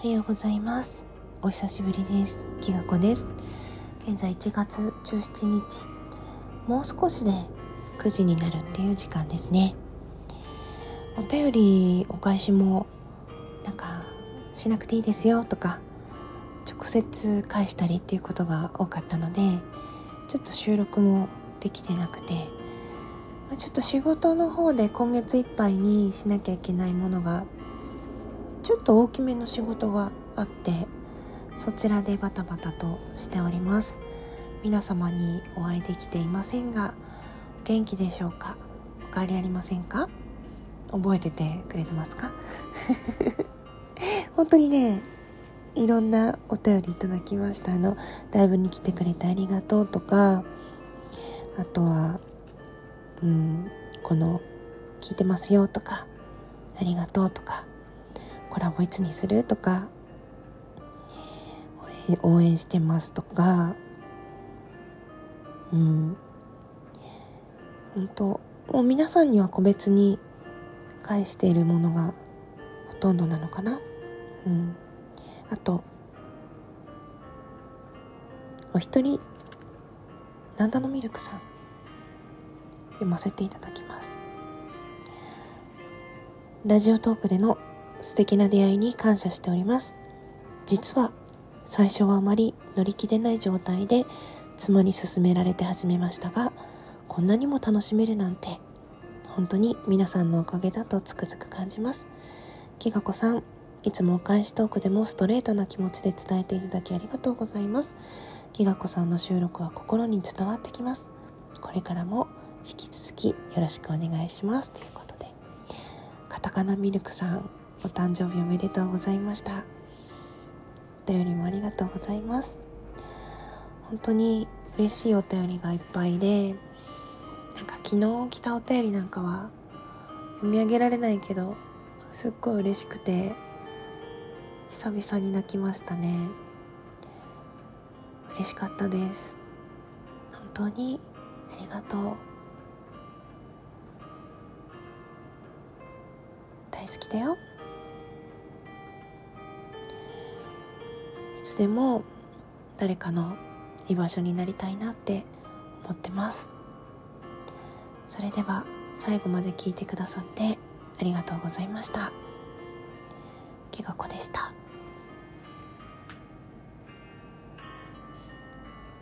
おはようございます。お久しぶりです。きがこです。現在1月17日。もう少しで9時になるっていう時間ですね。お便りお返しもなんかしなくていいですよとか直接返したりっていうことが多かったのでちょっと収録もできてなくてちょっと仕事の方で今月いっぱいにしなきゃいけないものがちょっと大きめの仕事があってそちらでバタバタとしております。皆様にお会いできていませんが元気でしょうか？お変わりありませんか？覚えててくれてますか？本当にねいろんなお便りいただきました。あのライブに来てくれてありがとうとかあとはうんこの聞いてますよとかありがとうとかコラボいつにするとか応援してますとか。うん。本当もう皆さんには個別に返しているものがほとんどなのかな。うん。あとお一人なんだのミルクさん。読ませていただきます。ラジオトークでの素敵な出会いに感謝しております。実は最初はあまり乗り気でない状態で妻に勧められて始めましたがこんなにも楽しめるなんて本当に皆さんのおかげだとつくづく感じます。きがこさんいつもお返しトークでもストレートな気持ちで伝えていただきありがとうございます。きがこさんの収録は心に伝わってきます。これからも引き続きよろしくお願いします。ということでカタカナミルクさんお誕生日おめでとうございました。お便りもありがとうございます。本当に嬉しいお便りがいっぱいでなんか昨日来たお便りなんかは読み上げられないけどすっごい嬉しくて久々に泣きましたね。嬉しかったです。本当にありがとう。大好きだよ。つでも誰かの居場所になりたいなって思ってますそれでは最後まで聞いてくださってありがとうございましたきがこでした。